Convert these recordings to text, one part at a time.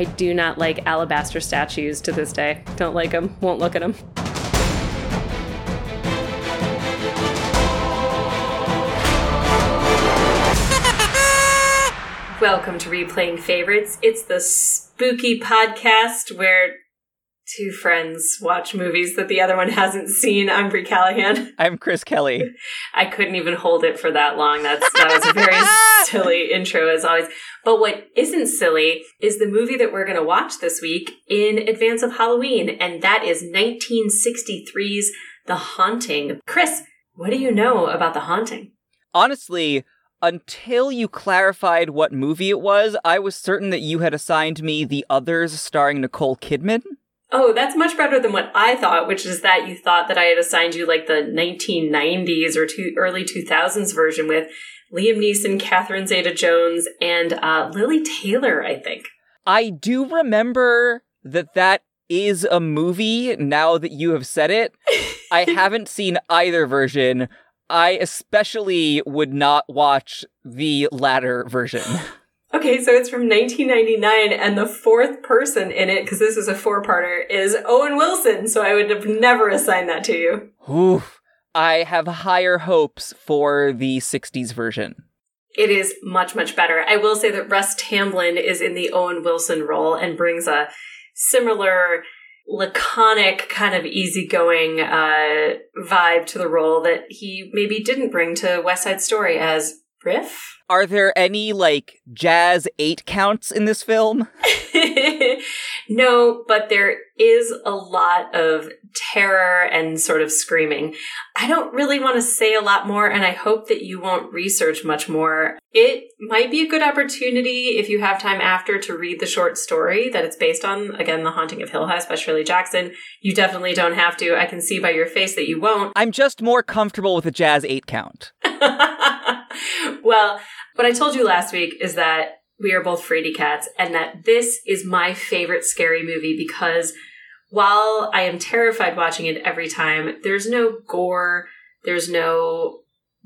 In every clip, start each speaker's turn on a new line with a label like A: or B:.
A: I do not like alabaster statues to this day. Don't like them, won't look at them. Welcome to Replaying Favorites. It's the spooky podcast where two friends watch movies that the other one hasn't seen. I'm Brie Callahan.
B: I'm Chris Kelly.
A: I couldn't even hold it for that long. That's that was a very silly intro as always. But what isn't silly is the movie that we're going to watch this week in advance of Halloween, and that is 1963's The Haunting. Chris, what do you know about The Haunting?
B: Honestly, until you clarified what movie it was, I was certain that you had assigned me The Others starring Nicole Kidman.
A: Oh, that's much better than what I thought, which is that you thought that I had assigned you like the 1990s or two, early 2000s version with Liam Neeson, Catherine Zeta Jones, and uh, Lili Taylor, I think.
B: I do remember that that is a movie now that you have said it. I haven't seen either version. I especially would not watch the latter version.
A: Okay, so it's from 1999, and the fourth person in it, because this is a four-parter, is Owen Wilson. So I would have never assigned that to you.
B: Oof. I have higher hopes for the 60s version.
A: It is much, much better. I will say that Russ Tamblyn is in the Owen Wilson role and brings a similar laconic, kind of easygoing uh, vibe to the role that he maybe didn't bring to West Side Story as Riff.
B: Are there any, like, jazz eight counts in this film?
A: no, but there is a lot of terror and sort of screaming. I don't really want to say a lot more, and I hope that you won't research much more. It might be a good opportunity if you have time after to read the short story that it's based on. Again, The Haunting of Hill House by Shirley Jackson. You definitely don't have to. I can see by your face that you won't.
B: I'm just more comfortable with a jazz eight count.
A: well, what I told you last week is that we are both fraidy cats and that this is my favorite scary movie because while I am terrified watching it every time, there's no gore, there's no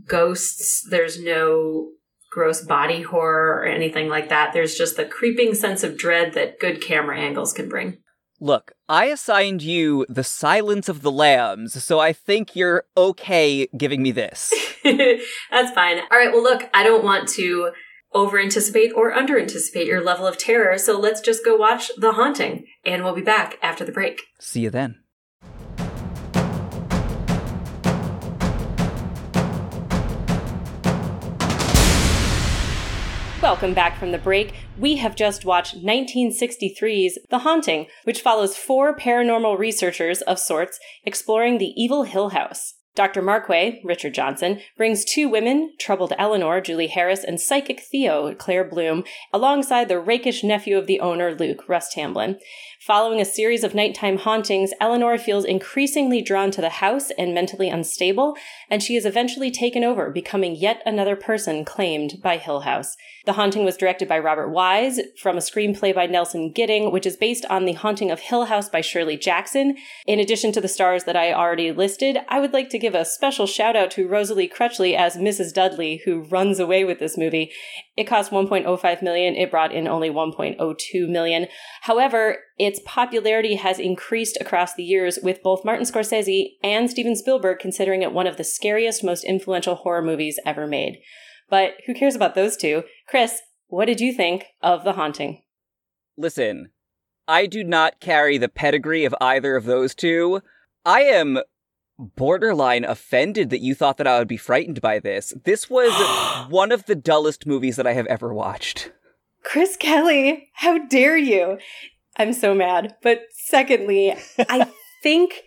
A: ghosts, there's no gross body horror or anything like that. There's just the creeping sense of dread that good camera angles can bring.
B: Look, I assigned you the Silence of the Lambs, so I think you're okay giving me this.
A: That's fine. All right, well, look, I don't want to over anticipate or under anticipate your level of terror, so let's just go watch The Haunting, and we'll be back after the break.
B: See you then.
A: Welcome back from the break. We have just watched 1963's The Haunting, which follows four paranormal researchers of sorts exploring the evil Hill House. Dr. Markway, Richard Johnson, brings two women, troubled Eleanor, Julie Harris, and psychic Theo, Claire Bloom, alongside the rakish nephew of the owner, Luke, Russ Tamblyn. Following a series of nighttime hauntings, Eleanor feels increasingly drawn to the house and mentally unstable, and she is eventually taken over, becoming yet another person claimed by Hill House. The Haunting was directed by Robert Wise from a screenplay by Nelson Gidding, which is based on The Haunting of Hill House by Shirley Jackson. In addition to the stars that I already listed, I would like to give a special shout out to Rosalie Crutchley as Mrs. Dudley, who runs away with this movie. It cost 1.05 million. It brought in only 1.02 million. However, its popularity has increased across the years with both Martin Scorsese and Steven Spielberg considering it one of the scariest, most influential horror movies ever made. But who cares about those two? Chris, what did you think of The Haunting?
B: Listen, I do not carry the pedigree of either of those two. I am borderline offended that you thought that I would be frightened by this. This was one of the dullest movies that I have ever watched.
A: Chris Kelly, how dare you? I'm so mad. But secondly, I think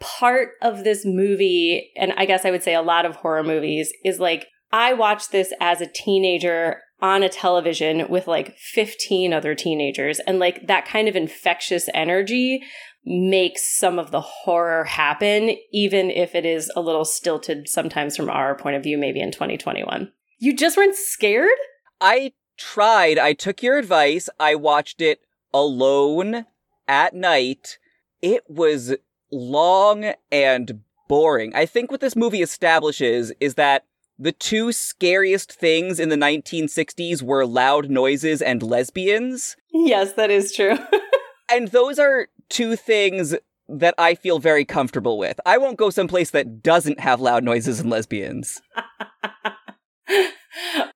A: part of this movie, and I guess I would say a lot of horror movies, is like I watched this as a teenager on a television with like 15 other teenagers and like that kind of infectious energy makes some of the horror happen even if it is a little stilted sometimes from our point of view maybe in 2021 you just weren't scared?
B: I tried. I took your advice. I watched it alone at night. It was long and boring. I think what this movie establishes is that the two scariest things in the 1960s were loud noises and lesbians.
A: Yes, that is true.
B: and those are two things that I feel very comfortable with. I won't go someplace that doesn't have loud noises and lesbians.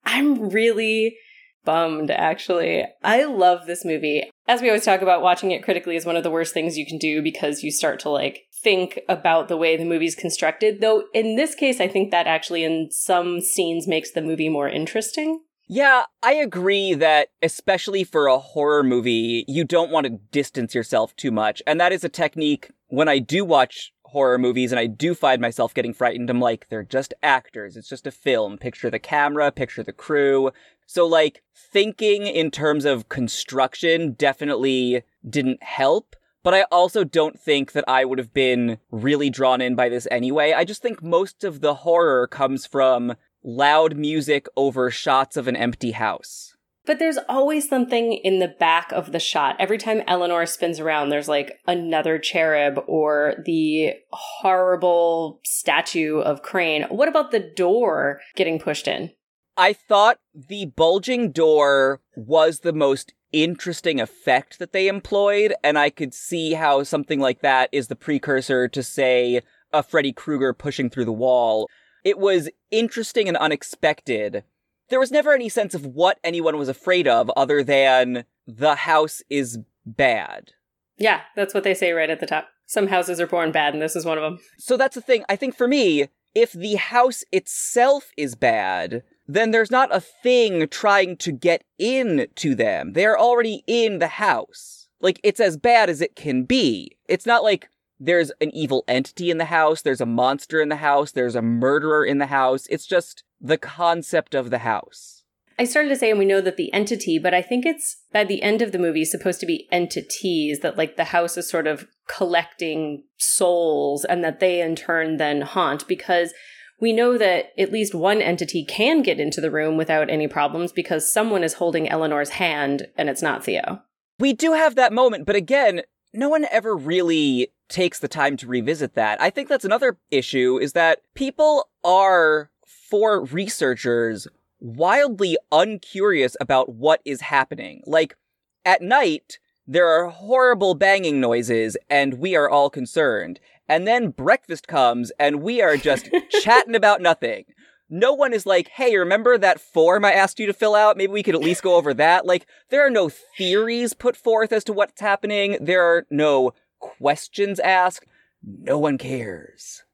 A: I'm really bummed, actually. I love this movie. As we always talk about, watching it critically is one of the worst things you can do because you start to like think about the way the movie's constructed. Though in this case, I think that actually in some scenes makes the movie more interesting.
B: Yeah, I agree that especially for a horror movie, you don't want to distance yourself too much. And that is a technique when I do watch horror movies and I do find myself getting frightened. I'm like, they're just actors. It's just a film. Picture the camera, picture the crew. So like thinking in terms of construction definitely didn't help. But I also don't think that I would have been really drawn in by this anyway. I just think most of the horror comes from loud music over shots of an empty house.
A: But there's always something in the back of the shot. Every time Eleanor spins around, there's like another cherub or the horrible statue of Crane. What about the door getting pushed in?
B: I thought the bulging door was the most interesting effect that they employed, and I could see how something like that is the precursor to, say, a Freddy Krueger pushing through the wall. It was interesting and unexpected. There was never any sense of what anyone was afraid of other than the house is bad.
A: Yeah, that's what they say right at the top. Some houses are born bad, and this is one of them.
B: So that's the thing. I think for me, if the house itself is bad, then there's not a thing trying to get in to them. They're already in the house. Like, it's as bad as it can be. It's not like there's an evil entity in the house, there's a monster in the house, there's a murderer in the house. It's just the concept of the house.
A: I started to say, and we know that the entity, but I think it's by the end of the movie supposed to be entities that like the house is sort of collecting souls and that they in turn then haunt because we know that at least one entity can get into the room without any problems because someone is holding Eleanor's hand and it's not Theo.
B: We do have that moment, but again, no one ever really takes the time to revisit that. I think that's another issue is that people are, for researchers, wildly uncurious about what is happening. Like, at night, there are horrible banging noises, and we are all concerned. And then breakfast comes, and we are just chatting about nothing. No one is like, hey, remember that form I asked you to fill out? Maybe we could at least go over that. Like, there are no theories put forth as to what's happening. There are no questions asked. No one cares.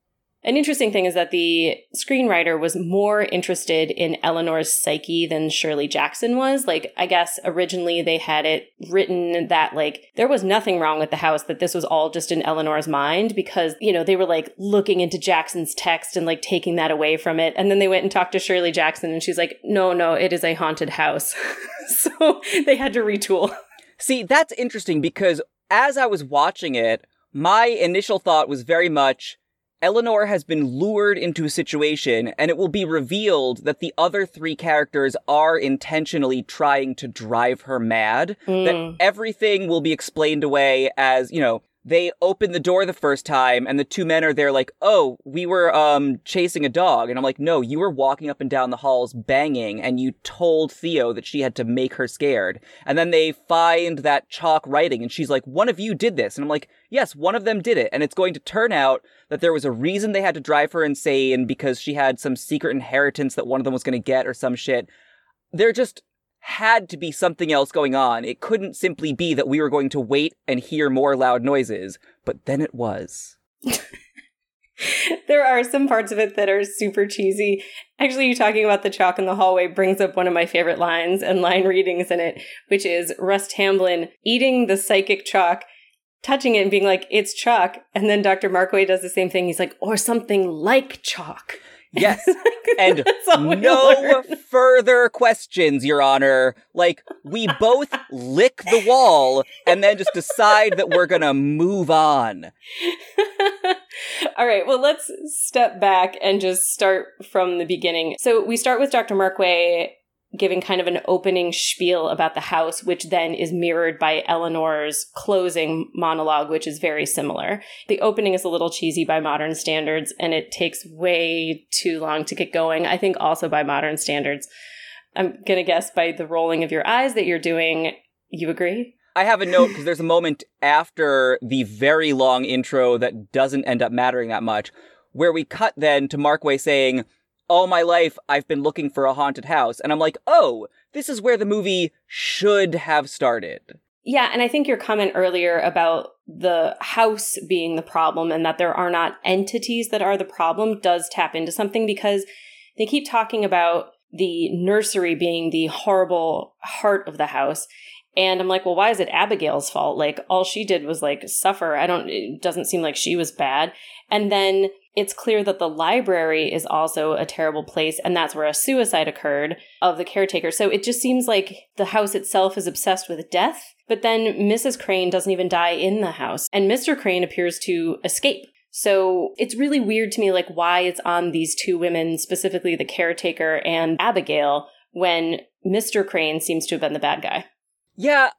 A: An interesting thing is that the screenwriter was more interested in Eleanor's psyche than Shirley Jackson was. Like, I guess originally they had it written that, like, there was nothing wrong with the house, that this was all just in Eleanor's mind because, you know, they were like looking into Jackson's text and like taking that away from it. And then they went and talked to Shirley Jackson and she's like, no, no, it is a haunted house. so they had to retool.
B: See, that's interesting because as I was watching it, my initial thought was very much Eleanor has been lured into a situation, and it will be revealed that the other three characters are intentionally trying to drive her mad. Mm. That everything will be explained away as, you know, they open the door the first time and the two men are there like, "Oh, we were um chasing a dog." And I'm like, "No, you were walking up and down the halls banging and you told Theo that she had to make her scared." And then they find that chalk writing and she's like, "One of you did this." And I'm like, "Yes, one of them did it." And it's going to turn out that there was a reason they had to drive her insane because she had some secret inheritance that one of them was going to get or some shit. They're just had to be something else going on. It couldn't simply be that we were going to wait and hear more loud noises, but then it was.
A: there are some parts of it that are super cheesy. Actually, you talking about the chalk in the hallway brings up one of my favorite lines and line readings in it, which is Russ Tamblyn eating the psychic chalk, touching it and being like, it's chalk. And then Dr. Markway does the same thing. He's like, or something like chalk.
B: Yes. and no further questions, Your Honor. Like, we both lick the wall and then just decide that we're gonna move on.
A: All right, well, let's step back and just start from the beginning. So we start with Dr. Markway giving kind of an opening spiel about the house, which then is mirrored by Eleanor's closing monologue, which is very similar. The opening is a little cheesy by modern standards, and it takes way too long to get going. I think also by modern standards. I'm going to guess by the rolling of your eyes that you're doing. You agree?
B: I have a note because there's a moment after the very long intro that doesn't end up mattering that much, where we cut then to Markway saying, all my life I've been looking for a haunted house. And I'm like, oh, this is where the movie should have started.
A: Yeah, and I think your comment earlier about the house being the problem and that there are not entities that are the problem does tap into something because they keep talking about the nursery being the horrible heart of the house. And I'm like, well, why is it Abigail's fault? Like, all she did was like suffer. I don't, it doesn't seem like she was bad. And then it's clear that the library is also a terrible place, and that's where a suicide occurred of the caretaker. So it just seems like the house itself is obsessed with death, but then Mrs. Crane doesn't even die in the house, and Mr. Crane appears to escape. So it's really weird to me, like, why it's on these two women, specifically the caretaker and Abigail, when Mr. Crane seems to have been the bad guy.
B: Yeah,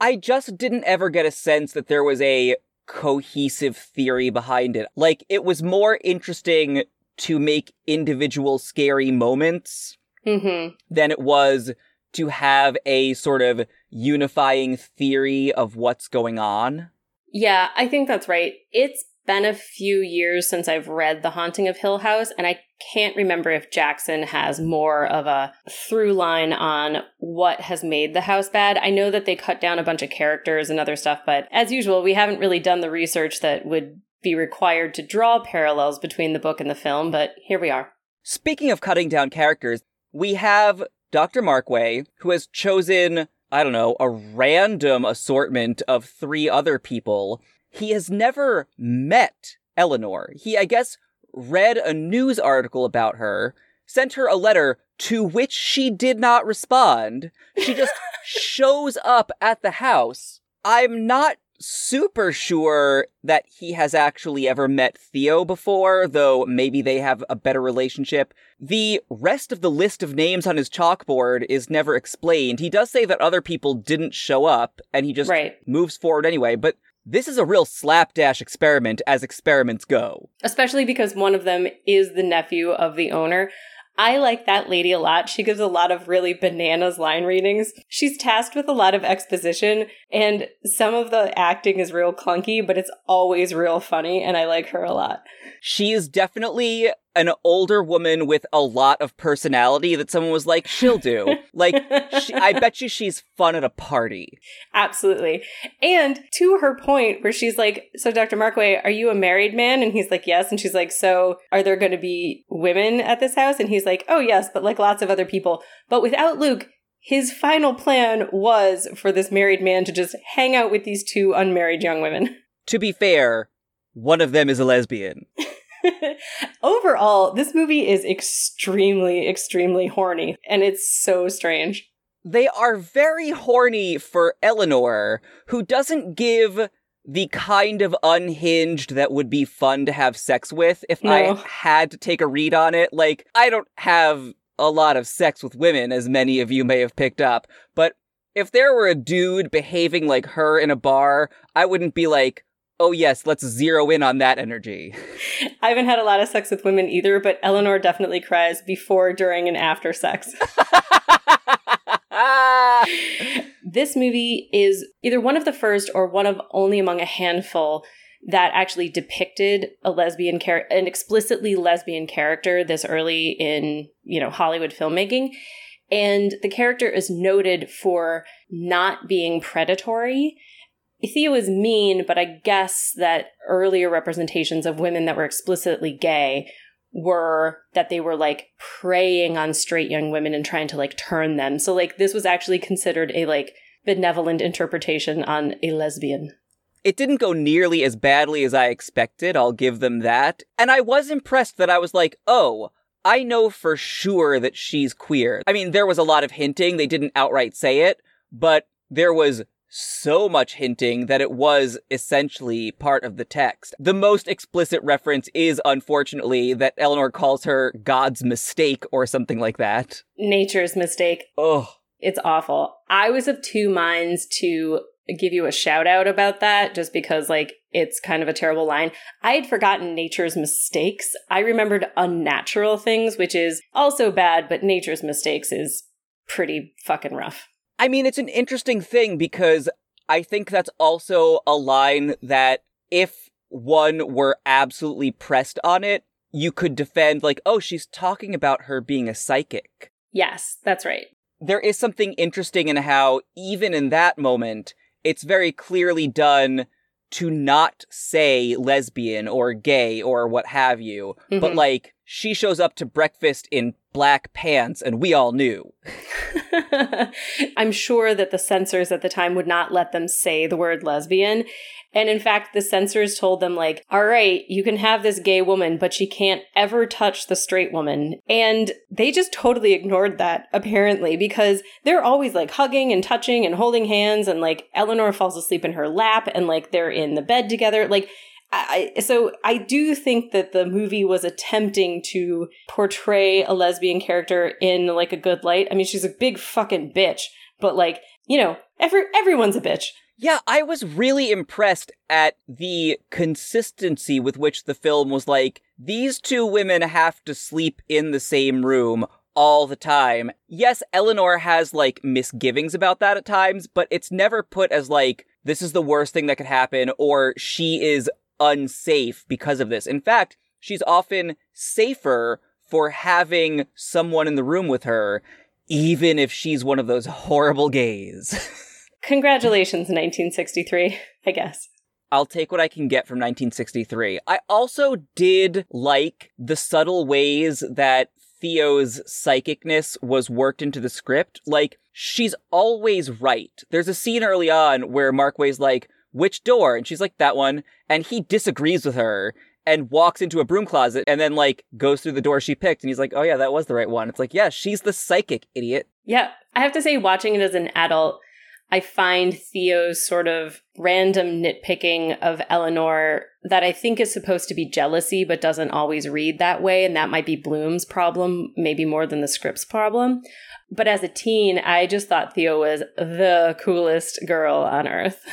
B: I just didn't ever get a sense that there was a cohesive theory behind it. Like, it was more interesting to make individual scary moments
A: mm-hmm.
B: than it was to have a sort of unifying theory of what's going on.
A: Yeah, I think that's right. It's been a few years since I've read The Haunting of Hill House, and I can't remember if Jackson has more of a through line on what has made the house bad. I know that they cut down a bunch of characters and other stuff, but as usual, we haven't really done the research that would be required to draw parallels between the book and the film, but here we are.
B: Speaking of cutting down characters, we have Dr. Markway, who has chosen, I don't know, a random assortment of three other people he has never met Eleanor. He, I guess, read a news article about her, sent her a letter to which she did not respond. She just shows up at the house. I'm not super sure that he has actually ever met Theo before, though maybe they have a better relationship. The rest of the list of names on his chalkboard is never explained. He does say that other people didn't show up, and he just
A: right.
B: moves forward anyway, but this is a real slapdash experiment as experiments go.
A: Especially because one of them is the nephew of the owner. I like that lady a lot. She gives a lot of really bananas line readings. She's tasked with a lot of exposition, and some of the acting is real clunky, but it's always real funny, and I like her a lot.
B: She is definitely an older woman with a lot of personality that someone was like, she'll do. like, she, I bet you she's fun at a party.
A: Absolutely. And to her point, where she's like, So, Dr. Markway, are you a married man? And he's like, Yes. And she's like, So, are there going to be women at this house? And he's like, Oh, yes, but like lots of other people. But without Luke, his final plan was for this married man to just hang out with these two unmarried young women.
B: To be fair, one of them is a lesbian.
A: Overall, this movie is extremely, extremely horny, and it's so strange.
B: They are very horny for Eleanor, who doesn't give the kind of unhinged that would be fun to have sex with if no. I had to take a read on it. Like, I don't have a lot of sex with women, as many of you may have picked up, but if there were a dude behaving like her in a bar, I wouldn't be like, oh yes, let's zero in on that energy.
A: I haven't had a lot of sex with women either, but Eleanor definitely cries before, during, and after sex. this movie is either one of the first or one of only among a handful that actually depicted a lesbian character, an explicitly lesbian character this early in, you know, Hollywood filmmaking. And the character is noted for not being predatory Theo is mean, but I guess that earlier representations of women that were explicitly gay were that they were like preying on straight young women and trying to like turn them. So like this was actually considered a like benevolent interpretation on a lesbian.
B: It didn't go nearly as badly as I expected, I'll give them that. And I was impressed that I was like, oh, I know for sure that she's queer. I mean, there was a lot of hinting, they didn't outright say it, but there was so much hinting that it was essentially part of the text. The most explicit reference is, unfortunately, that Eleanor calls her God's mistake or something like that.
A: Nature's mistake.
B: Oh.
A: It's awful. I was of two minds to give you a shout out about that just because like it's kind of a terrible line. I had forgotten nature's mistakes. I remembered unnatural things, which is also bad, but nature's mistakes is pretty fucking rough.
B: I mean, it's an interesting thing because I think that's also a line that if one were absolutely pressed on it, you could defend like, oh, she's talking about her being a psychic.
A: Yes, that's right.
B: There is something interesting in how even in that moment, it's very clearly done to not say lesbian or gay or what have you, mm-hmm. but like she shows up to breakfast in black pants and we all knew.
A: I'm sure that the censors at the time would not let them say the word lesbian. And in fact, the censors told them, like, all right, you can have this gay woman, but she can't ever touch the straight woman. And they just totally ignored that, apparently, because they're always like hugging and touching and holding hands. And like Eleanor falls asleep in her lap and like they're in the bed together. Like, I, so I do think that the movie was attempting to portray a lesbian character in like a good light. I mean, she's a big fucking bitch, but like, you know, every everyone's a bitch.
B: Yeah, I was really impressed at the consistency with which the film was like, these two women have to sleep in the same room all the time. Yes, Eleanor has like misgivings about that at times, but it's never put as like, this is the worst thing that could happen, or she is unsafe because of this. In fact, she's often safer for having someone in the room with her, even if she's one of those horrible gays.
A: Congratulations, 1963, I guess.
B: I'll take what I can get from 1963. I also did like the subtle ways that Theo's psychicness was worked into the script. Like, she's always right. There's a scene early on where Markway's like, which door? And she's like, that one. And he disagrees with her and walks into a broom closet and then like goes through the door she picked. And he's like, oh yeah, that was the right one. It's like, yeah, she's the psychic idiot.
A: Yeah. I have to say, watching it as an adult, I find Theo's sort of random nitpicking of Eleanor that I think is supposed to be jealousy, but doesn't always read that way. And that might be Bloom's problem, maybe more than the script's problem. But as a teen, I just thought Theo was the coolest girl on earth.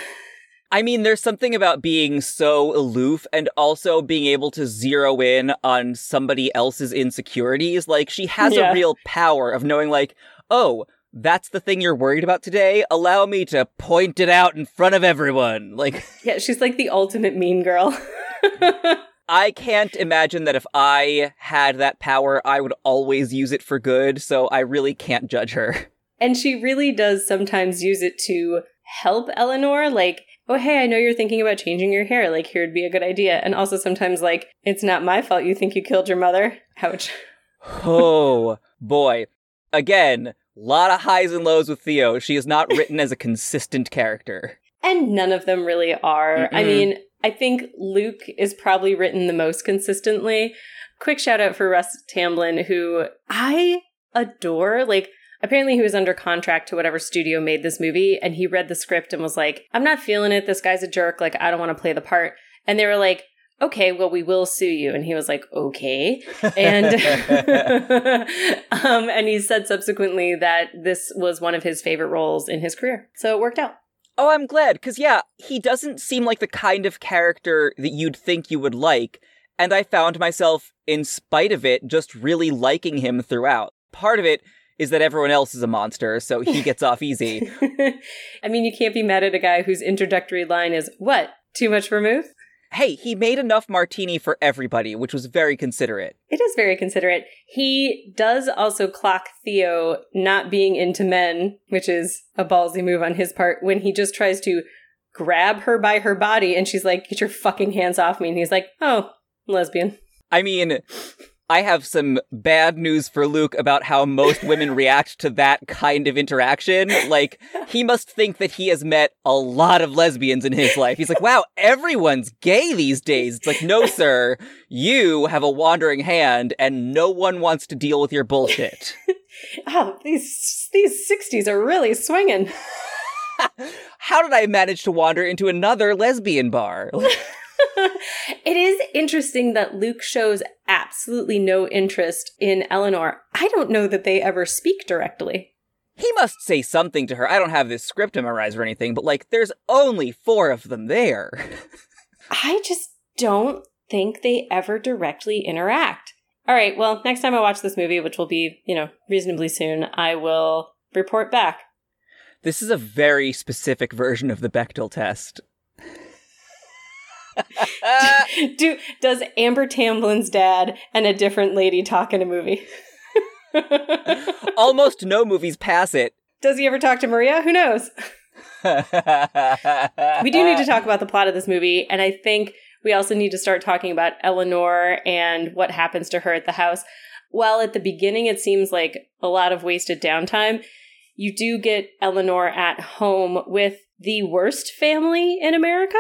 B: I mean, there's something about being so aloof and also being able to zero in on somebody else's insecurities. Like, she has yeah. a real power of knowing, like, oh, that's the thing you're worried about today. Allow me to point it out in front of everyone. Like,
A: yeah, she's like the ultimate mean girl.
B: I can't imagine that if I had that power, I would always use it for good, so I really can't judge her.
A: And she really does sometimes use it to help Eleanor, like, oh, hey, I know you're thinking about changing your hair. Like, here'd be a good idea. And also sometimes, like, it's not my fault you think you killed your mother. Ouch.
B: oh, boy. Again, lot of highs and lows with Theo. She is not written as a consistent character.
A: And none of them really are. Mm-mm. I mean, I think Luke is probably written the most consistently. Quick shout out for Russ Tamblyn, who I adore. Like, apparently he was under contract to whatever studio made this movie, and he read the script and was like, I'm not feeling it. This guy's a jerk. Like, I don't want to play the part. And they were like, okay, well, we will sue you. And he was like, okay. And, um, and he said subsequently that this was one of his favorite roles in his career. So it worked out.
B: Oh, I'm glad. Because, yeah, he doesn't seem like the kind of character that you'd think you would like. And I found myself, in spite of it, just really liking him throughout. Part of it is that everyone else is a monster, so he gets off easy.
A: I mean, you can't be mad at a guy whose introductory line is, What? Too much vermouth?
B: hey, he made enough martini for everybody, which was very considerate.
A: It is very considerate. He does also clock Theo not being into men, which is a ballsy move on his part, when he just tries to grab her by her body and she's like, Get your fucking hands off me. And he's like, Oh, lesbian.
B: I mean, I have some bad news for Luke about how most women react to that kind of interaction. Like, he must think that he has met a lot of lesbians in his life. He's like, wow, everyone's gay these days. It's like, no, sir, you have a wandering hand and no one wants to deal with your bullshit.
A: oh, these, these 60s are really swinging.
B: how did I manage to wander into another lesbian bar?
A: It is interesting that Luke shows absolutely no interest in Eleanor. I don't know that they ever speak directly.
B: He must say something to her. I don't have this script memorized or anything, but like, there's only four of them there.
A: I just don't think they ever directly interact. All right, well, next time I watch this movie, which will be, you know, reasonably soon, I will report back.
B: This is a very specific version of the Bechdel test.
A: Do does Amber Tamblyn's dad and a different lady talk in a movie?
B: Almost no movies pass it.
A: Does he ever talk to Maria? Who knows? we do need to talk about the plot of this movie, and I think we also need to start talking about Eleanor and what happens to her at the house. While at the beginning it seems like a lot of wasted downtime, you do get Eleanor at home with the worst family in America.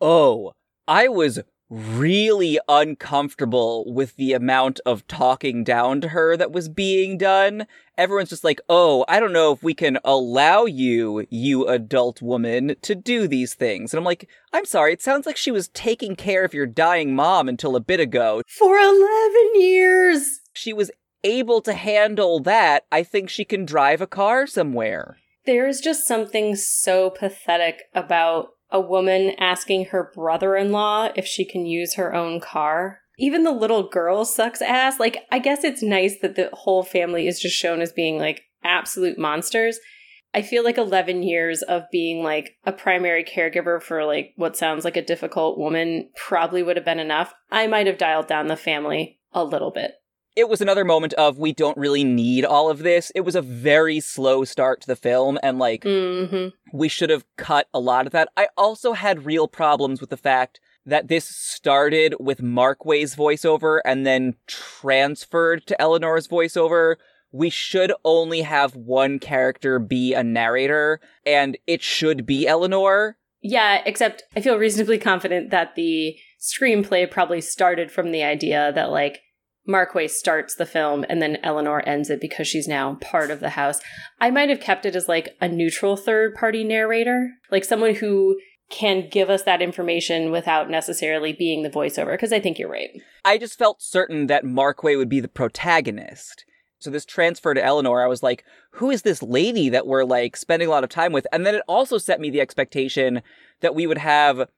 B: Oh, I was really uncomfortable with the amount of talking down to her that was being done. Everyone's just like, oh, I don't know if we can allow you, you adult woman, to do these things. And I'm like, I'm sorry, it sounds like she was taking care of your dying mom until a bit ago.
A: For 11 years!
B: She was able to handle that. I think she can drive a car somewhere.
A: There's just something so pathetic about a woman asking her brother in law if she can use her own car. Even the little girl sucks ass. Like, I guess it's nice that the whole family is just shown as being like absolute monsters. I feel like 11 years of being like a primary caregiver for like what sounds like a difficult woman probably would have been enough. I might have dialed down the family a little bit
B: it was another moment of we don't really need all of this. It was a very slow start to the film, and like
A: mm-hmm.
B: we should have cut a lot of that. I also had real problems with the fact that this started with Markway's voiceover and then transferred to Eleanor's voiceover. We should only have one character be a narrator, and it should be Eleanor.
A: Yeah, except I feel reasonably confident that the screenplay probably started from the idea that like Markway starts the film and then Eleanor ends it because she's now part of the house. I might have kept it as like a neutral third party narrator, like someone who can give us that information without necessarily being the voiceover, because I think you're right.
B: I just felt certain that Markway would be the protagonist. So this transfer to Eleanor, I was like, who is this lady that we're like spending a lot of time with? And then it also set me the expectation that we would have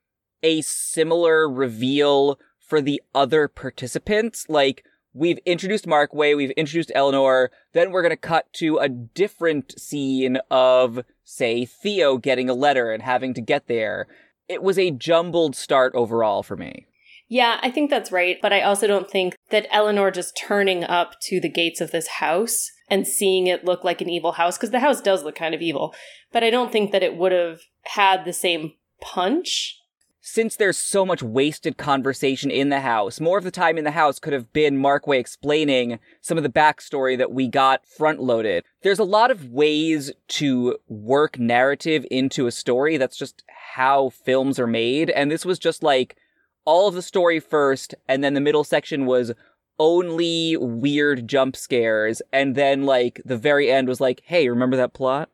B: a similar reveal for the other participants. Like, we've introduced Markway, we've introduced Eleanor, then we're going to cut to a different scene of, say, Theo getting a letter and having to get there. It was a jumbled start overall for me.
A: Yeah, I think that's right. But I also don't think that Eleanor just turning up to the gates of this house and seeing it look like an evil house, because the house does look kind of evil, but I don't think that it would have had the same punch
B: since there's so much wasted conversation in the house, more of the time in the house could have been Markway explaining some of the backstory that we got front loaded. There's a lot of ways to work narrative into a story. That's just how films are made. And this was just like all of the story first, and then the middle section was only weird jump scares. And then like the very end was like, hey, remember that plot?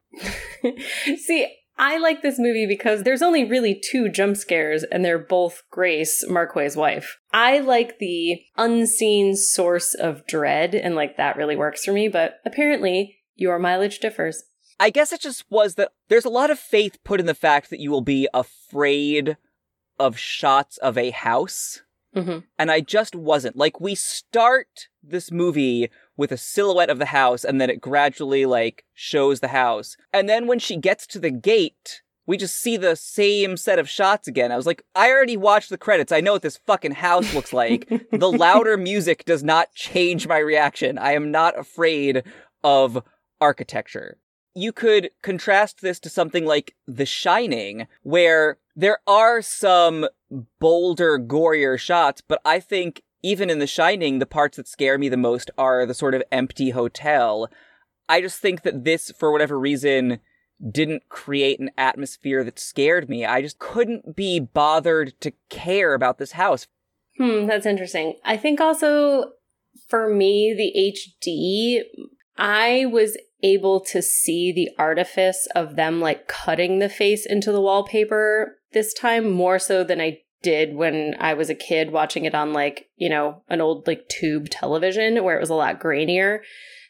A: See, I like this movie because there's only really two jump scares, and they're both Grace, Markway's wife. I like the unseen source of dread, and like that really works for me, but apparently your mileage differs.
B: I guess it just was that there's a lot of faith put in the fact that you will be afraid of shots of a house.
A: Mm-hmm.
B: And I just wasn't. Like, we start this movie with a silhouette of the house and then it gradually like shows the house. And then when she gets to the gate, we just see the same set of shots again. I was like, I already watched the credits. I know what this fucking house looks like. the louder music does not change my reaction. I am not afraid of architecture. You could contrast this to something like The Shining, where there are some bolder, gorier shots, but I think even in The Shining, the parts that scare me the most are the sort of empty hotel. I just think that this, for whatever reason, didn't create an atmosphere that scared me. I just couldn't be bothered to care about this house.
A: Hmm, that's interesting. I think also for me, the HD, I was able to see the artifice of them like cutting the face into the wallpaper this time more so than I did when I was a kid watching it on like, you know, an old like tube television where it was a lot grainier.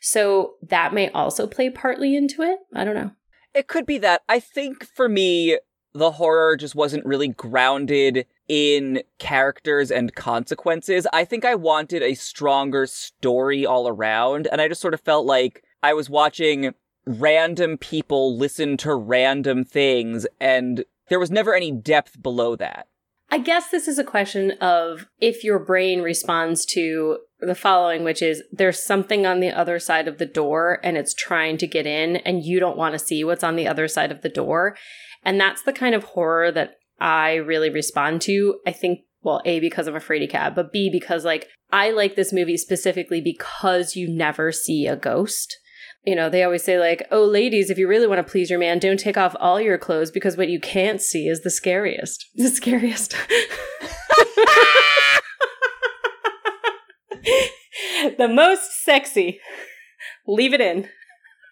A: So that may also play partly into it. I don't know.
B: It could be that. I think for me, the horror just wasn't really grounded in characters and consequences. I think I wanted a stronger story all around, and I just sort of felt like I was watching random people listen to random things, and there was never any depth below that.
A: I guess this is a question of if your brain responds to the following, which is there's something on the other side of the door and it's trying to get in, and you don't want to see what's on the other side of the door. And that's the kind of horror that I really respond to. I think, well, A, because I'm a fraidy cat, but B, because like I like this movie specifically because you never see a ghost you know, they always say, like, oh, ladies, if you really want to please your man, don't take off all your clothes because what you can't see is the scariest. The scariest. the most sexy. Leave it in.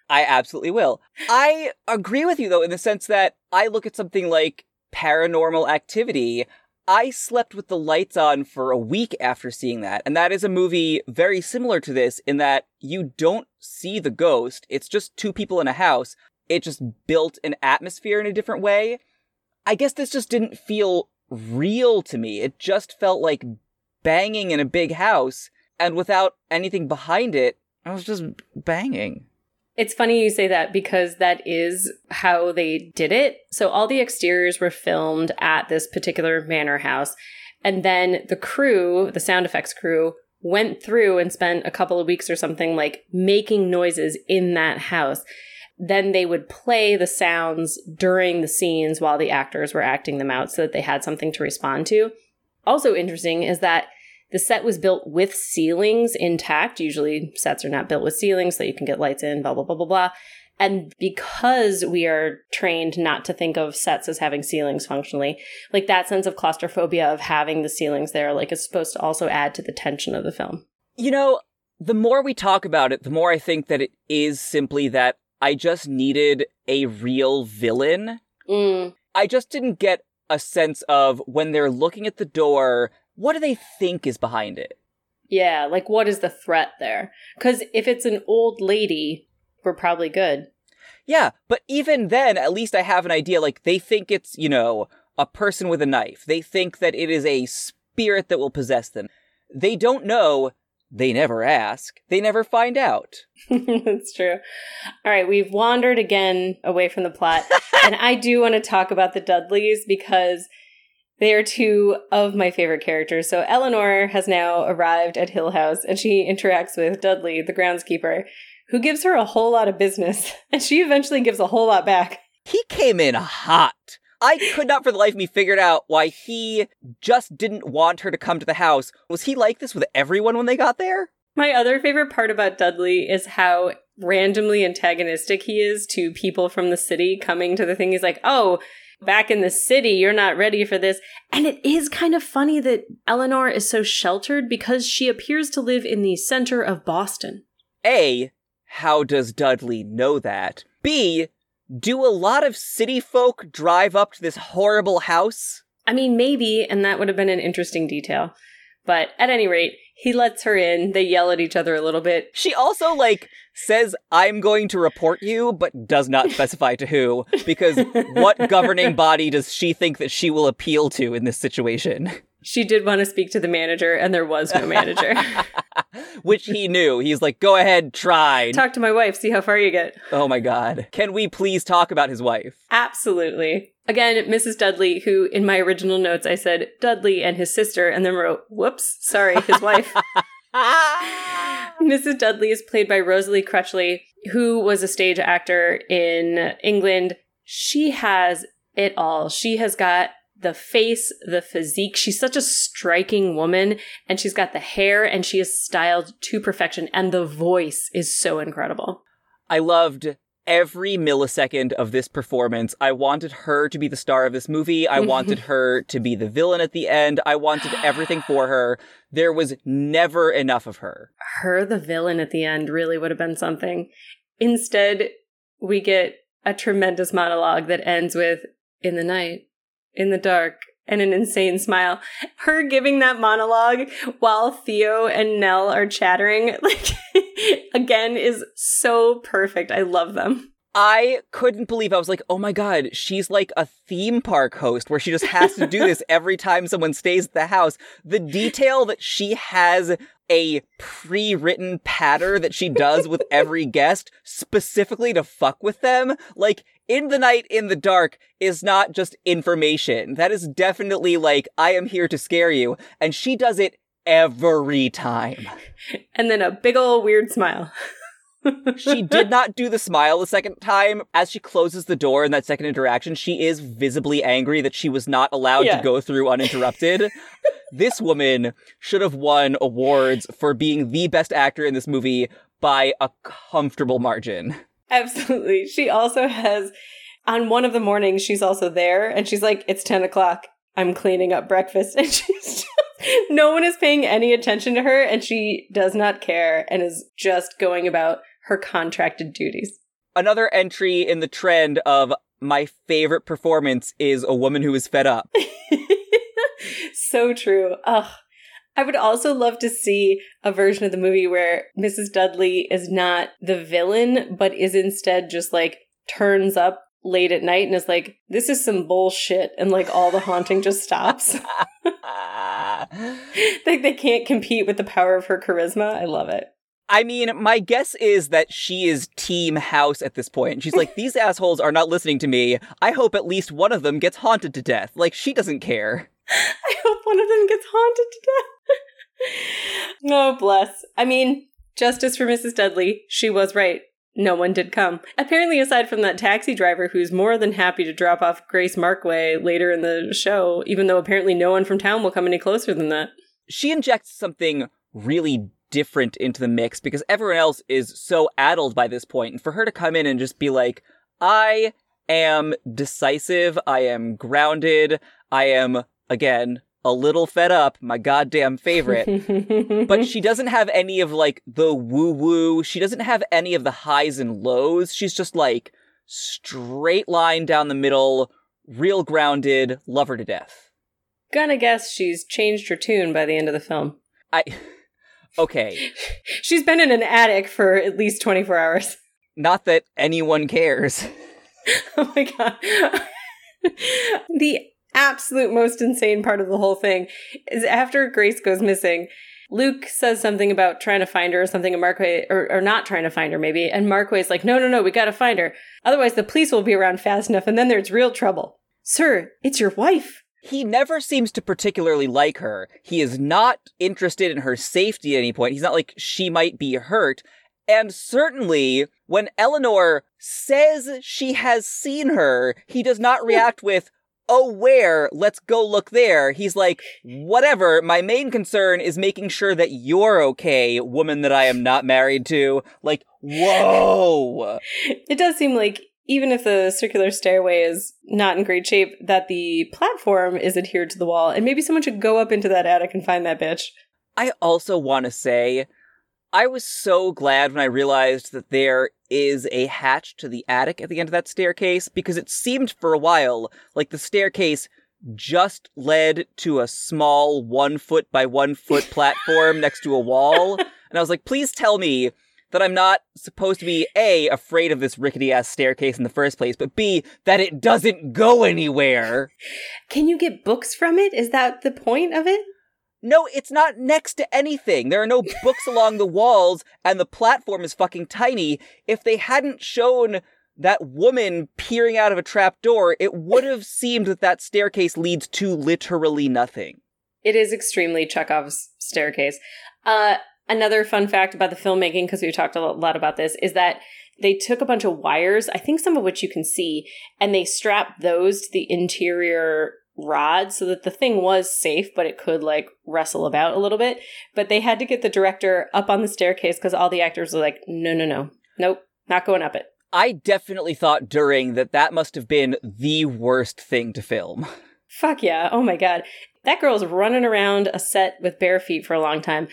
B: I absolutely will. I agree with you, though, in the sense that I look at something like paranormal activity I slept with the lights on for a week after seeing that. And that is a movie very similar to this in that you don't see the ghost. It's just two people in a house. It just built an atmosphere in a different way. I guess this just didn't feel real to me. It just felt like banging in a big house and without anything behind it. I was just banging.
A: It's funny you say that because that is how they did it. So all the exteriors were filmed at this particular manor house. And then the crew, the sound effects crew, went through and spent a couple of weeks or something like making noises in that house. Then they would play the sounds during the scenes while the actors were acting them out so that they had something to respond to. Also interesting is that the set was built with ceilings intact. Usually, sets are not built with ceilings, so you can get lights in, blah, blah, blah, blah, blah. And because we are trained not to think of sets as having ceilings functionally, like that sense of claustrophobia of having the ceilings there, like is supposed to also add to the tension of the film.
B: You know, the more we talk about it, the more I think that it is simply that I just needed a real villain.
A: Mm.
B: I just didn't get a sense of when they're looking at the door, what do they think is behind it?
A: Yeah, like what is the threat there? Because if it's an old lady, we're probably good.
B: Yeah, but even then, at least I have an idea. Like, they think it's, you know, a person with a knife. They think that it is a spirit that will possess them. They don't know. They never ask. They never find out.
A: That's true. All right, we've wandered again away from the plot. and I do want to talk about the Dudleys because they are two of my favorite characters. So Eleanor has now arrived at Hill House and she interacts with Dudley, the groundskeeper, who gives her a whole lot of business. And she eventually gives a whole lot back.
B: He came in hot. I could not for the life of me figure out why he just didn't want her to come to the house. Was he like this with everyone when they got there?
A: My other favorite part about Dudley is how randomly antagonistic he is to people from the city coming to the thing. He's like, oh, back in the city, you're not ready for this. And it is kind of funny that Eleanor is so sheltered because she appears to live in the center of Boston.
B: A, how does Dudley know that? B, do a lot of city folk drive up to this horrible house?
A: I mean, maybe, and that would have been an interesting detail. But at any rate, he lets her in. They yell at each other a little bit.
B: She also, like, says, I'm going to report you, but does not specify to who, because what governing body does she think that she will appeal to in this situation?
A: She did want to speak to the manager, and there was no manager.
B: Which he knew. He's like, go ahead, try.
A: Talk to my wife, see how far you get.
B: Oh my god. Can we please talk about his wife?
A: Absolutely. Again, Mrs. Dudley, who in my original notes I said Dudley and his sister, and then wrote, whoops, sorry, his wife. Mrs. Dudley is played by Rosalie Crutchley, who was a stage actor in England. She has it all. She has got the face, the physique. She's such a striking woman, and she's got the hair, and she is styled to perfection, and the voice is so incredible.
B: I loved every millisecond of this performance. I wanted her to be the star of this movie. I wanted her to be the villain at the end. I wanted everything for her. There was never enough of her.
A: Her, the villain at the end, really would have been something. Instead, we get a tremendous monologue that ends with in the night, in the dark, and an insane smile. Her giving that monologue while Theo and Nell are chattering, like, again, is so perfect. I love them.
B: I couldn't believe I was like, oh my god, she's like a theme park host where she just has to do this every time someone stays at the house. The detail that she has a pre-written patter that she does with every guest specifically to fuck with them, like in the night in the dark is not just information. That is definitely like I am here to scare you and she does it every time.
A: And then a big old weird smile.
B: she did not do the smile the second time. As she closes the door in that second interaction, she is visibly angry that she was not allowed
A: Yeah.
B: to go through uninterrupted. this woman should have won awards for being the best actor in this movie by a comfortable margin.
A: Absolutely. She also has, on one of the mornings, she's also there and she's like, it's 10 o'clock. I'm cleaning up breakfast. And she's just, no one is paying any attention to her and she does not care and is just going about her contracted duties.
B: Another entry in the trend of my favorite performance is a woman who is fed up.
A: so true. Ugh. I would also love to see a version of the movie where Mrs. Dudley is not the villain, but is instead just like turns up late at night and is like, this is some bullshit. And like all the haunting just stops. like they can't compete with the power of her charisma. I love it.
B: I mean, my guess is that she is team house at this point. She's like, these assholes are not listening to me. I hope at least one of them gets haunted to death. Like, she doesn't care.
A: I hope one of them gets haunted to death. oh, bless. I mean, justice for Mrs. Dudley. She was right. No one did come. Apparently, aside from that taxi driver who's more than happy to drop off Grace Markway later in the show, even though apparently no one from town will come any closer than that.
B: She injects something really different into the mix because everyone else is so addled by this point. And for her to come in and just be like, I am decisive, I am grounded, I am, again, a little fed up, my goddamn favorite. but she doesn't have any of like the woo woo. She doesn't have any of the highs and lows. She's just like straight line down the middle, real grounded, love her to death.
A: Gonna guess she's changed her tune by the end of the film.
B: I. Okay.
A: She's been in an attic for at least 24 hours.
B: Not that anyone cares.
A: Oh my god. the absolute most insane part of the whole thing is after Grace goes missing, Luke says something about trying to find her or something, and Markway, or, or not trying to find her maybe, and Markway's like, no, no, no, we gotta find her. Otherwise, the police will be around fast enough, and then there's real trouble. Sir, it's your wife.
B: He never seems to particularly like her. He is not interested in her safety at any point. He's not like she might be hurt. And certainly, when Eleanor says she has seen her, he does not react with, oh, where? Let's go look there. He's like, whatever. My main concern is making sure that you're okay, woman that I am not married to. Like, whoa.
A: It does seem like even if the circular stairway is not in great shape, that the platform is adhered to the wall, and maybe someone should go up into that attic and find that bitch.
B: I also want to say, I was so glad when I realized that there is a hatch to the attic at the end of that staircase because it seemed for a while like the staircase just led to a small one foot by one foot platform next to a wall. And I was like, please tell me that I'm not supposed to be A, afraid of this rickety ass staircase in the first place, but B, that it doesn't go anywhere.
A: Can you get books from it? Is that the point of it?
B: No, it's not next to anything. There are no books along the walls, and the platform is fucking tiny. If they hadn't shown that woman peering out of a trap door, it would have seemed that that staircase leads to literally nothing.
A: It is extremely Chekhov's staircase. Uh, another fun fact about the filmmaking, because we talked a lot about this, is that they took a bunch of wires, I think some of which you can see, and they strapped those to the interior rod so that the thing was safe, but it could like wrestle about a little bit. But they had to get the director up on the staircase because all the actors were like, no, no, no, nope, not going up it.
B: I definitely thought during that that must have been the worst thing to film.
A: Fuck yeah. Oh my God. That girl's running around a set with bare feet for a long time.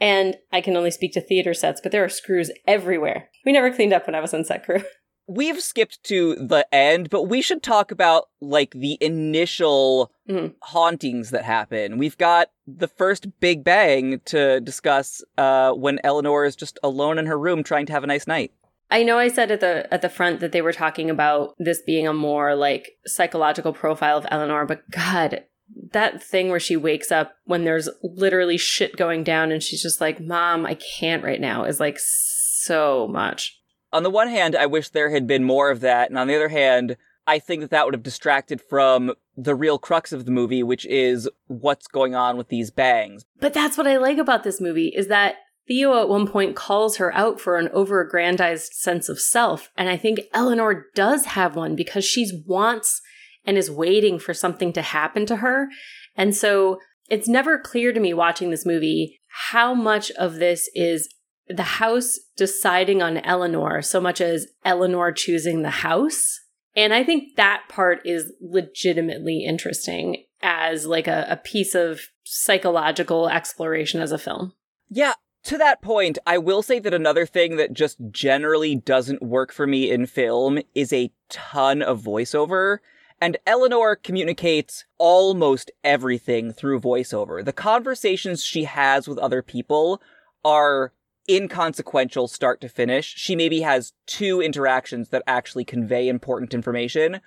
A: And I can only speak to theater sets, but there are screws everywhere. We never cleaned up when I was on set crew.
B: We've skipped to the end, but we should talk about like the initial
A: Mhm.
B: hauntings that happen. We've got the first big bang to discuss uh, when Eleanor is just alone in her room trying to have a nice night.
A: I know I said at the at the front that they were talking about this being a more like psychological profile of Eleanor, but God, that thing where she wakes up when there's literally shit going down and she's just like, "Mom, I can't right now," is like so much.
B: On the one hand, I wish there had been more of that, and on the other hand, I think that that would have distracted from the real crux of the movie, which is what's going on with these bangs.
A: But that's what I like about this movie is that Theo at one point calls her out for an over-aggrandized sense of self, and I think Eleanor does have one because she's wants and is waiting for something to happen to her. And so it's never clear to me watching this movie how much of this is the house deciding on Eleanor so much as Eleanor choosing the house. And I think that part is legitimately interesting as like a, a piece of psychological exploration as a film.
B: Yeah, to that point, I will say that another thing that just generally doesn't work for me in film is a ton of voiceover. And Eleanor communicates almost everything through voiceover. The conversations she has with other people are inconsequential start to finish. She maybe has two interactions that actually convey important information.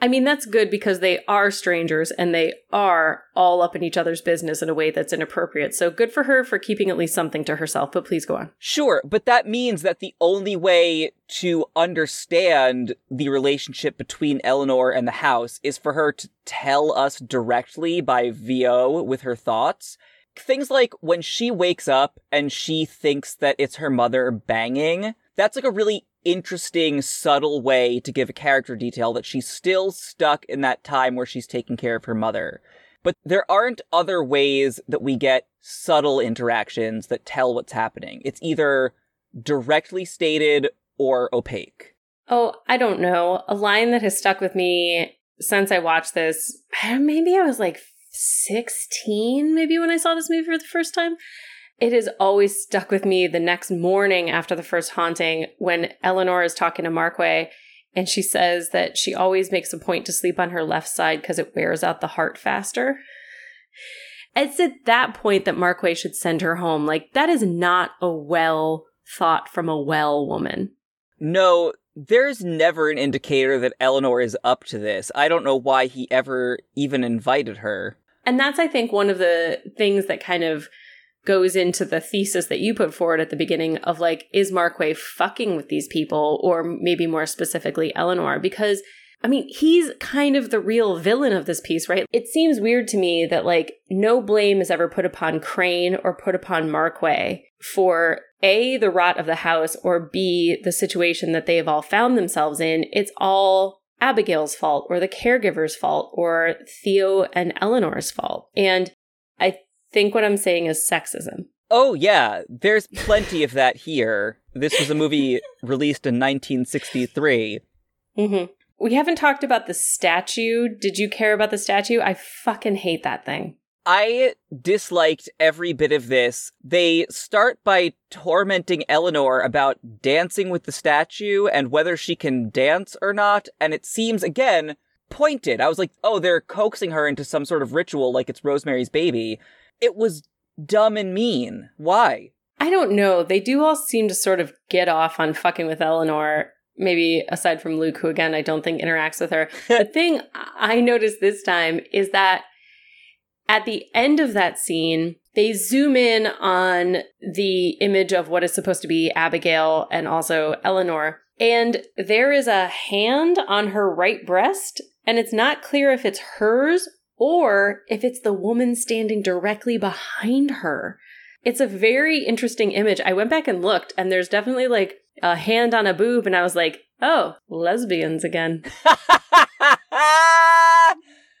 A: I mean, that's good because they are strangers and they are all up in each other's business in a way that's inappropriate. So good for her for keeping at least something to herself, but please go on.
B: Sure, but that means that the only way to understand the relationship between Eleanor and the house is for her to tell us directly by VO with her thoughts. Things like when she wakes up and she thinks that it's her mother banging, that's like a really interesting, subtle way to give a character detail that she's still stuck in that time where she's taking care of her mother. But there aren't other ways that we get subtle interactions that tell what's happening. It's either directly stated or opaque.
A: Oh, I don't know. A line that has stuck with me since I watched this, maybe I was like 16, maybe when I saw this movie for the first time. It has always stuck with me the next morning after the first haunting when Eleanor is talking to Markway and she says that she always makes a point to sleep on her left side because it wears out the heart faster. It's at that point that Markway should send her home. Like, that is not a well thought from a well woman.
B: No, there's never an indicator that Eleanor is up to this. I don't know why he ever even invited her.
A: And that's, I think, one of the things that kind of goes into the thesis that you put forward at the beginning of like, is Markway fucking with these people, or maybe more specifically, Eleanor? Because I mean, he's kind of the real villain of this piece, right? It seems weird to me that like no blame is ever put upon Crane or put upon Markway for A, the rot of the house, or B, the situation that they have all found themselves in. It's all Abigail's fault or the caregiver's fault or Theo and Eleanor's fault. And I think what I'm saying is sexism.
B: Oh, yeah, there's plenty of that here. This was a movie released in 1963.
A: hmm We haven't talked about the statue. Did you care about the statue? I fucking hate that thing.
B: I disliked every bit of this. They start by tormenting Eleanor about dancing with the statue and whether she can dance or not, and it seems, again, pointed. I was like, oh, they're coaxing her into some sort of ritual like it's Rosemary's Baby. It was dumb and mean. Why?
A: I don't know. They do all seem to sort of get off on fucking with Eleanor. Maybe aside from Luke, who again I don't think interacts with her. the thing I noticed this time is that at the end of that scene, they zoom in on the image of what is supposed to be Abigail and also Eleanor. And there is a hand on her right breast, and it's not clear if it's hers or if it's the woman standing directly behind her. It's a very interesting image. I went back and looked, and there's definitely like a hand on a boob, and I was like, oh, lesbians again.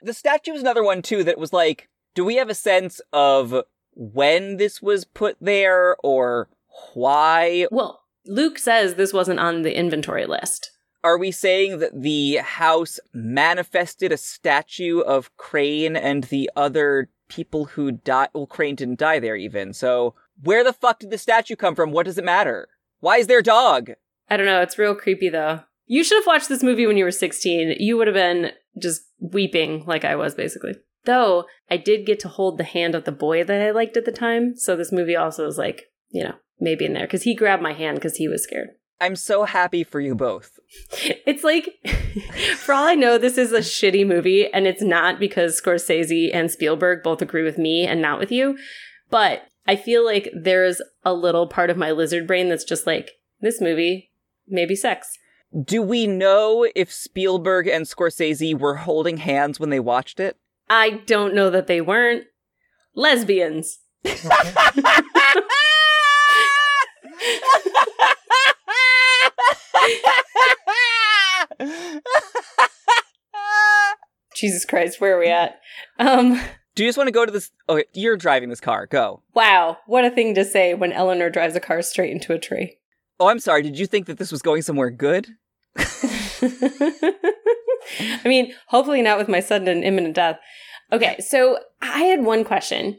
B: the statue is another one, too, that was like, do we have a sense of when this was put there or why?
A: Well, Luke says this wasn't on the inventory list.
B: Are we saying that the house manifested a statue of Crane and the other people who died? Well, Crane didn't die there even. So Where the fuck did the statue come from? What does it matter? Why is there a dog?
A: I don't know. It's real creepy though. You should have watched this movie when you were 16. You would have been just weeping like I was, basically. Though I did get to hold the hand of the boy that I liked at the time. So this movie also was like, you know, maybe in there because he grabbed my hand because he was scared.
B: I'm so happy for you both.
A: It's like, for all I know, this is a shitty movie, and it's not because Scorsese and Spielberg both agree with me and not with you. But I feel like there's a little part of my lizard brain that's just like, this movie, maybe sex.
B: Do we know if Spielberg and Scorsese were holding hands when they watched it?
A: I don't know that they weren't. Lesbians. Jesus Christ, where are we at? Um,
B: Do you just want to go to this? Okay, you're driving this car. Go.
A: wow, what a thing to say when Eleanor drives a car straight into a tree.
B: Oh, I'm sorry. Did you think that this was going somewhere good?
A: I mean, hopefully not with my sudden and imminent death. Okay, so I had one question.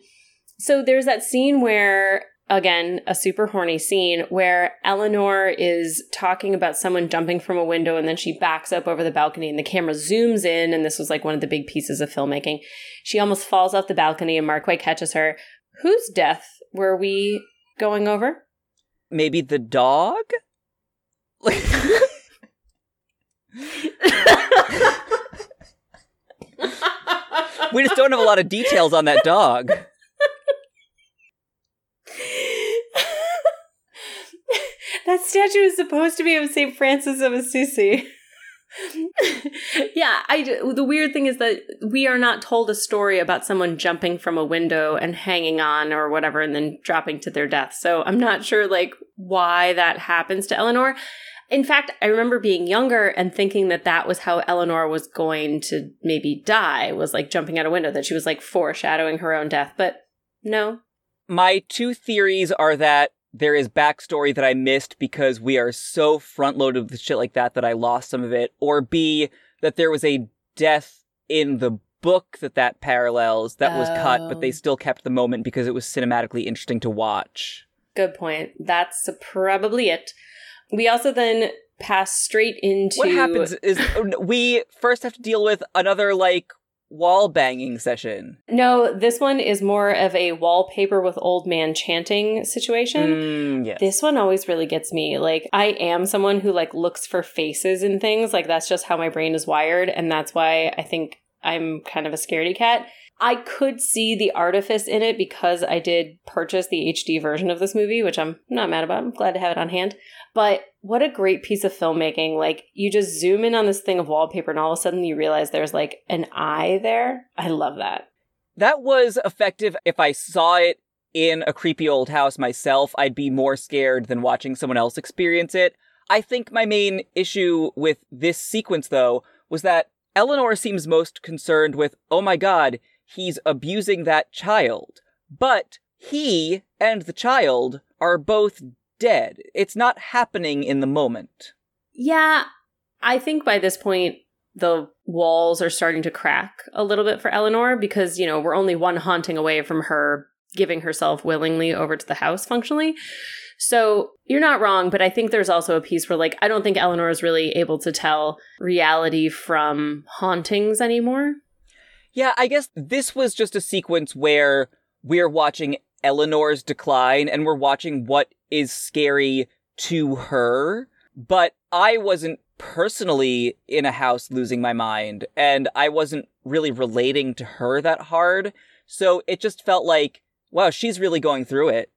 A: So there's that scene where, again, a super horny scene where Eleanor is talking about someone jumping from a window and then she backs up over the balcony and the camera zooms in. And this was like one of the big pieces of filmmaking. She almost falls off the balcony and Markway catches her. Whose death were we going over?
B: Maybe the dog? we just don't have a lot of details on that dog.
A: that statue is supposed to be of St. Francis of Assisi. yeah, I the weird thing is that we are not told a story about someone jumping from a window and hanging on or whatever and then dropping to their death. So I'm not sure like why that happens to Eleanor. In fact, I remember being younger and thinking that that was how Eleanor was going to maybe die, was like jumping out a window, that she was like foreshadowing her own death. But no.
B: My two theories are that there is backstory that I missed because we are so front loaded with shit like that that I lost some of it, or B, that there was a death in the book that that parallels that was cut, but they
A: Oh.
B: still kept the moment because it was cinematically interesting to watch.
A: Good point. That's probably it. We also then pass straight into
B: What happens is we first have to deal with another like wall banging session.
A: No, this one is more of a wallpaper with old man chanting situation.
B: Mm, yes.
A: This one always really gets me. Like I am someone who like looks for faces and things. Like that's just how my brain is wired and that's why I think I'm kind of a scaredy cat. I could see the artifice in it because I did purchase the HD version of this movie, which I'm not mad about. I'm glad to have it on hand. But what a great piece of filmmaking. Like you just zoom in on this thing of wallpaper and all of a sudden you realize there's like an eye there. I love that.
B: That was effective. If I saw it in a creepy old house myself, I'd be more scared than watching someone else experience it. I think my main issue with this sequence, though, was that Eleanor seems most concerned with, oh my god, he's abusing that child. But he and the child are both dead. It's not happening in the moment.
A: Yeah, I think by this point, the walls are starting to crack a little bit for Eleanor because, you know, we're only one haunting away from her giving herself willingly over to the house functionally. So you're not wrong, but I think there's also a piece where, like, I don't think Eleanor is really able to tell reality from hauntings anymore.
B: Yeah, I guess this was just a sequence where we're watching Eleanor's decline and we're watching what is scary to her. But I wasn't personally in a house losing my mind and I wasn't really relating to her that hard. So it just felt like, wow, she's really going through it.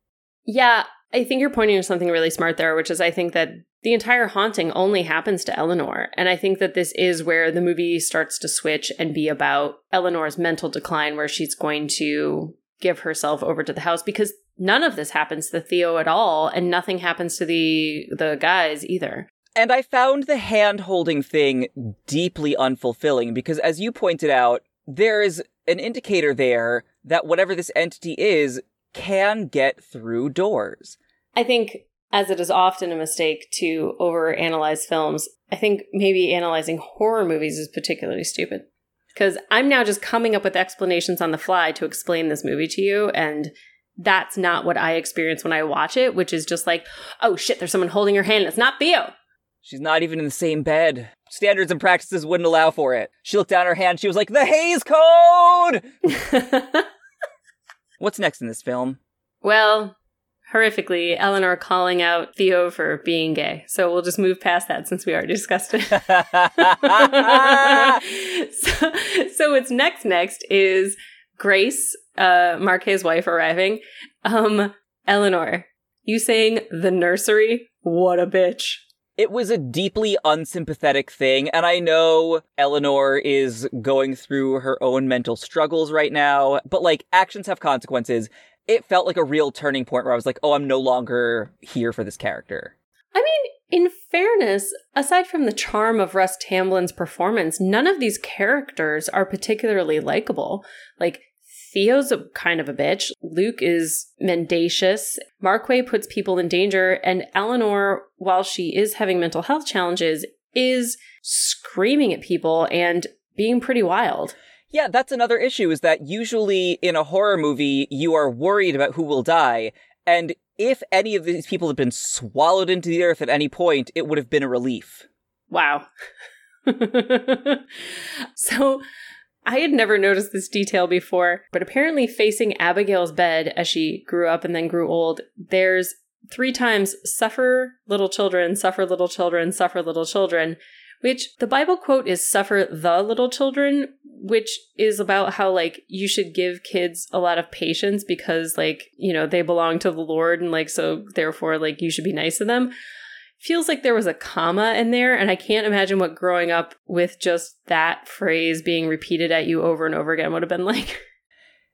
A: Yeah, I think you're pointing to something really smart there, which is I think that the entire haunting only happens to Eleanor. And I think that this is where the movie starts to switch and be about Eleanor's mental decline, where she's going to give herself over to the house because none of this happens to Theo at all, and nothing happens to the the guys either.
B: And I found the hand holding thing deeply unfulfilling because, as you pointed out, there is an indicator there that whatever this entity is can get through doors.
A: I think, as it is often a mistake to overanalyze films, I think maybe analyzing horror movies is particularly stupid. Because I'm now just coming up with explanations on the fly to explain this movie to you, and that's not what I experience when I watch it, which is just like, oh shit, there's someone holding her hand. It's not Theo.
B: She's not even in the same bed. Standards and practices wouldn't allow for it. She looked down her hand. She was like, the Hays Code! What's next in this film?
A: well, horrifically, Eleanor calling out Theo for being gay. So we'll just move past that since we already discussed it. so, so what's next next is Grace, uh, Markway's wife, arriving. Um, Eleanor, you saying the nursery? What a bitch.
B: It was a deeply unsympathetic thing, and I know Eleanor is going through her own mental struggles right now, but like, actions have consequences. It felt like a real turning point where I was like, oh, I'm no longer here for this character.
A: I mean, in fairness, aside from the charm of Russ Tamblyn's performance, none of these characters are particularly likable. Like, Theo's a kind of a bitch. Luke is mendacious. Markway puts people in danger. And Eleanor, while she is having mental health challenges, is screaming at people and being pretty wild.
B: Yeah, that's another issue is that usually in a horror movie, you are worried about who will die. And if any of these people had been swallowed into the earth at any point, it would have been a relief.
A: Wow. so I had never noticed this detail before, but apparently, facing Abigail's bed as she grew up and then grew old, there's three times suffer little children, suffer little children, suffer little children, which the Bible quote is suffer the little children, which is about how like you should give kids a lot of patience because like, you know, they belong to the Lord and like so therefore like you should be nice to them. Feels like there was a comma in there, and I can't imagine what growing up with just that phrase being repeated at you over and over again would have been like.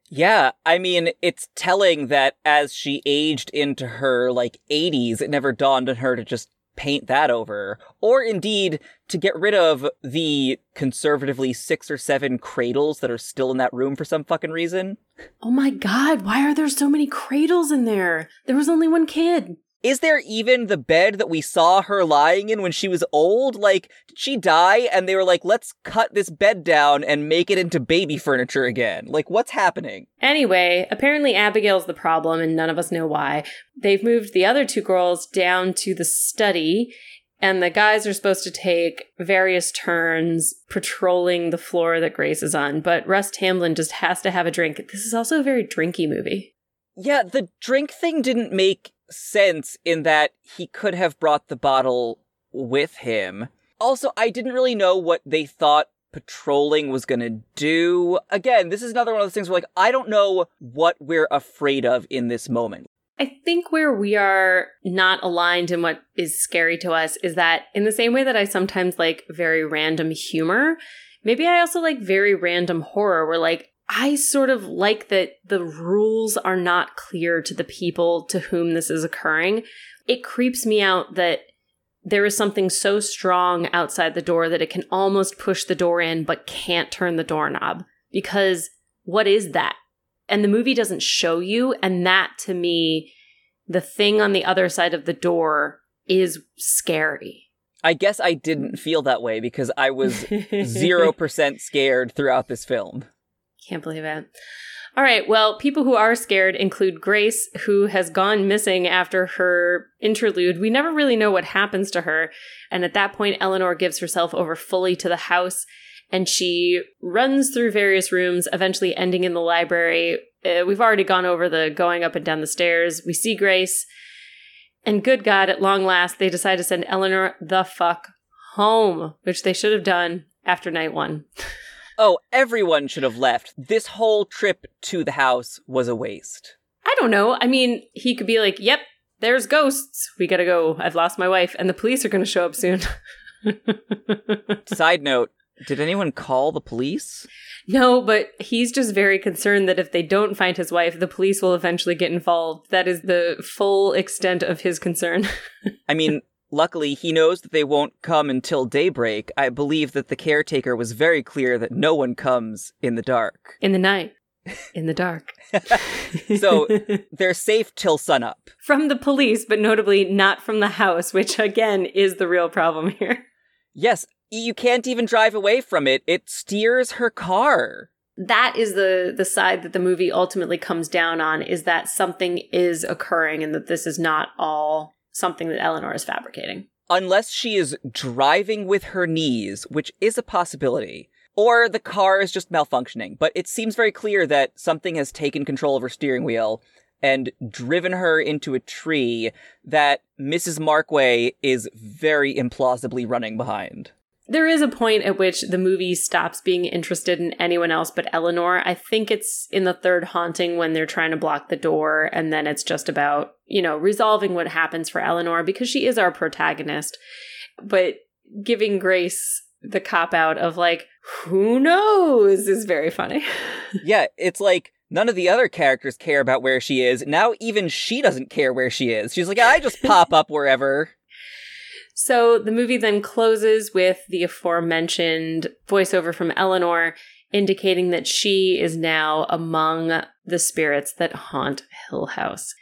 B: Yeah, I mean, it's telling that as she aged into her like 80s, it never dawned on her to just paint that over, or indeed to get rid of the conservatively six or seven cradles that are still in that room for some fucking reason.
A: Oh my god, why are there so many cradles in there? There was only one kid.
B: Is there even the bed that we saw her lying in when she was old? Like, did she die and they were like, let's cut this bed down and make it into baby furniture again? Like, what's happening?
A: Anyway, apparently Abigail's the problem and none of us know why. They've moved the other two girls down to the study and the guys are supposed to take various turns patrolling the floor that Grace is on, but Russ Tamblyn just has to have a drink. This is also a very drinky movie.
B: Yeah, the drink thing didn't make sense in that he could have brought the bottle with him. Also, I didn't really know what they thought patrolling was going to do. Again, this is another one of those things where, like, I don't know what we're afraid of in this moment.
A: I think where we are not aligned in what is scary to us is that in the same way that I sometimes like very random humor, maybe I also like very random horror where like I sort of like that the rules are not clear to the people to whom this is occurring. It creeps me out that there is something so strong outside the door that it can almost push the door in but can't turn the doorknob. Because what is that? And the movie doesn't show you. And that to me, the thing on the other side of the door is scary.
B: I guess I didn't feel that way because I was 0% scared throughout this film.
A: Can't believe it. All right. Well, people who are scared include Grace, who has gone missing after her interlude. We never really know what happens to her. And at that point, Eleanor gives herself over fully to the house and she runs through various rooms, eventually ending in the library. Uh, we've already gone over the going up and down the stairs. We see Grace. And good God, at long last, they decide to send Eleanor the fuck home, which they should have done after night one.
B: Oh, everyone should have left. This whole trip to the house was a waste.
A: I don't know. I mean, he could be like, yep, there's ghosts. We gotta go. I've lost my wife, and the police are gonna show up soon.
B: Side note Did anyone call the police?
A: No, but he's just very concerned that if they don't find his wife, the police will eventually get involved. That is the full extent of his concern.
B: I mean, Luckily, he knows that they won't come until daybreak. I believe that the caretaker was very clear that no one comes in the dark.
A: In the night. In the dark.
B: so they're safe till sunup.
A: From the police, but notably not from the house, which again is the real problem here.
B: Yes, you can't even drive away from it. It steers her car.
A: that is the the side that the movie ultimately comes down on is that something is occurring and that this is not all something that Eleanor is fabricating.
B: Unless she is driving with her knees, which is a possibility, or the car is just malfunctioning. But it seems very clear that something has taken control of her steering wheel and driven her into a tree that Mrs. Markway is very implausibly running behind.
A: There is a point at which the movie stops being interested in anyone else but Eleanor. I think it's in the third haunting when they're trying to block the door, and then it's just about, you know, resolving what happens for Eleanor because she is our protagonist. But giving Grace the cop out of like, who knows is very funny.
B: yeah, it's like none of the other characters care about where she is. Now even she doesn't care where she is. She's like, I just pop up wherever.
A: So the movie then closes with the aforementioned voiceover from Eleanor indicating that she is now among the spirits that haunt Hill House.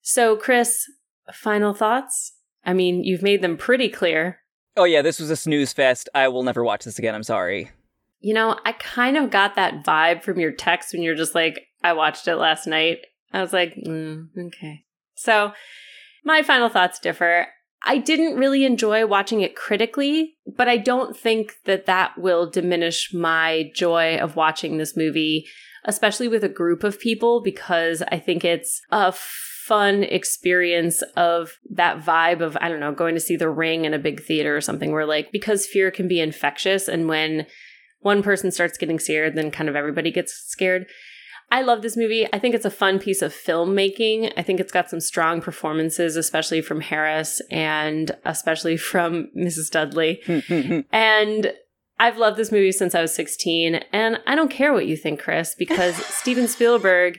A: So, Chris, final thoughts? I mean, you've made them pretty clear.
B: Oh, yeah, this was a snooze fest. I will never watch this again. I'm sorry.
A: You know, I kind of got that vibe from your text when you're just like, I watched it last night. I was like, mm, okay. So, my final thoughts differ. I didn't really enjoy watching it critically, but I don't think that that will diminish my joy of watching this movie, especially with a group of people, because I think it's a fun experience of that vibe of, I don't know, going to see the ring in a big theater or something where, like, because fear can be infectious, and when one person starts getting scared, then kind of everybody gets scared. I love this movie. I think it's a fun piece of filmmaking. I think it's got some strong performances, especially from Harris and especially from Mrs. Dudley. and I've loved this movie since I was 16. And I don't care what you think, Chris, because Steven Spielberg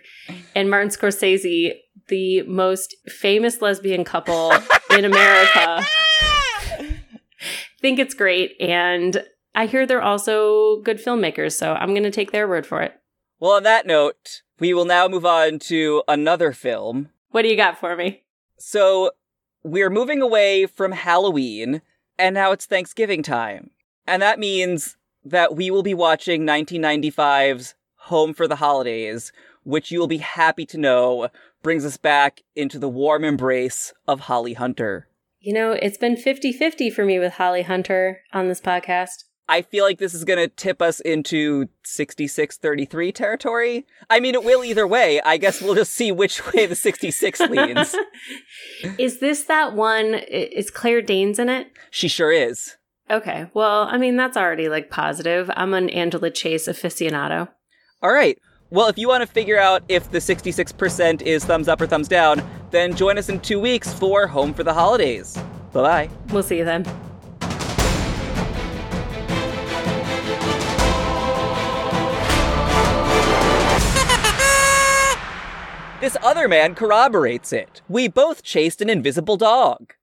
A: and Martin Scorsese, the most famous lesbian couple in America, think it's great. And I hear they're also good filmmakers. So I'm going to take their word for it.
B: Well, on that note, we will now move on to another film.
A: What do you got for me?
B: So, we're moving away from Halloween, and now it's Thanksgiving time. And that means that we will be watching 1995's Home for the Holidays, which you will be happy to know brings us back into the warm embrace of Holly Hunter.
A: You know, it's been 50 50 for me with Holly Hunter on this podcast.
B: I feel like this is going to tip us into 66-33 territory. I mean, it will either way. I guess we'll just see which way the 66 leans.
A: is this that one? Is Claire Danes in it?
B: She sure is.
A: Okay. Well, I mean, that's already like positive. I'm an Angela Chase aficionado.
B: All right. Well, if you want to figure out if the 66% is thumbs up or thumbs down, then join us in two weeks for Home for the Holidays. Bye bye.
A: We'll see you then.
B: This other man corroborates it. We both chased an invisible dog.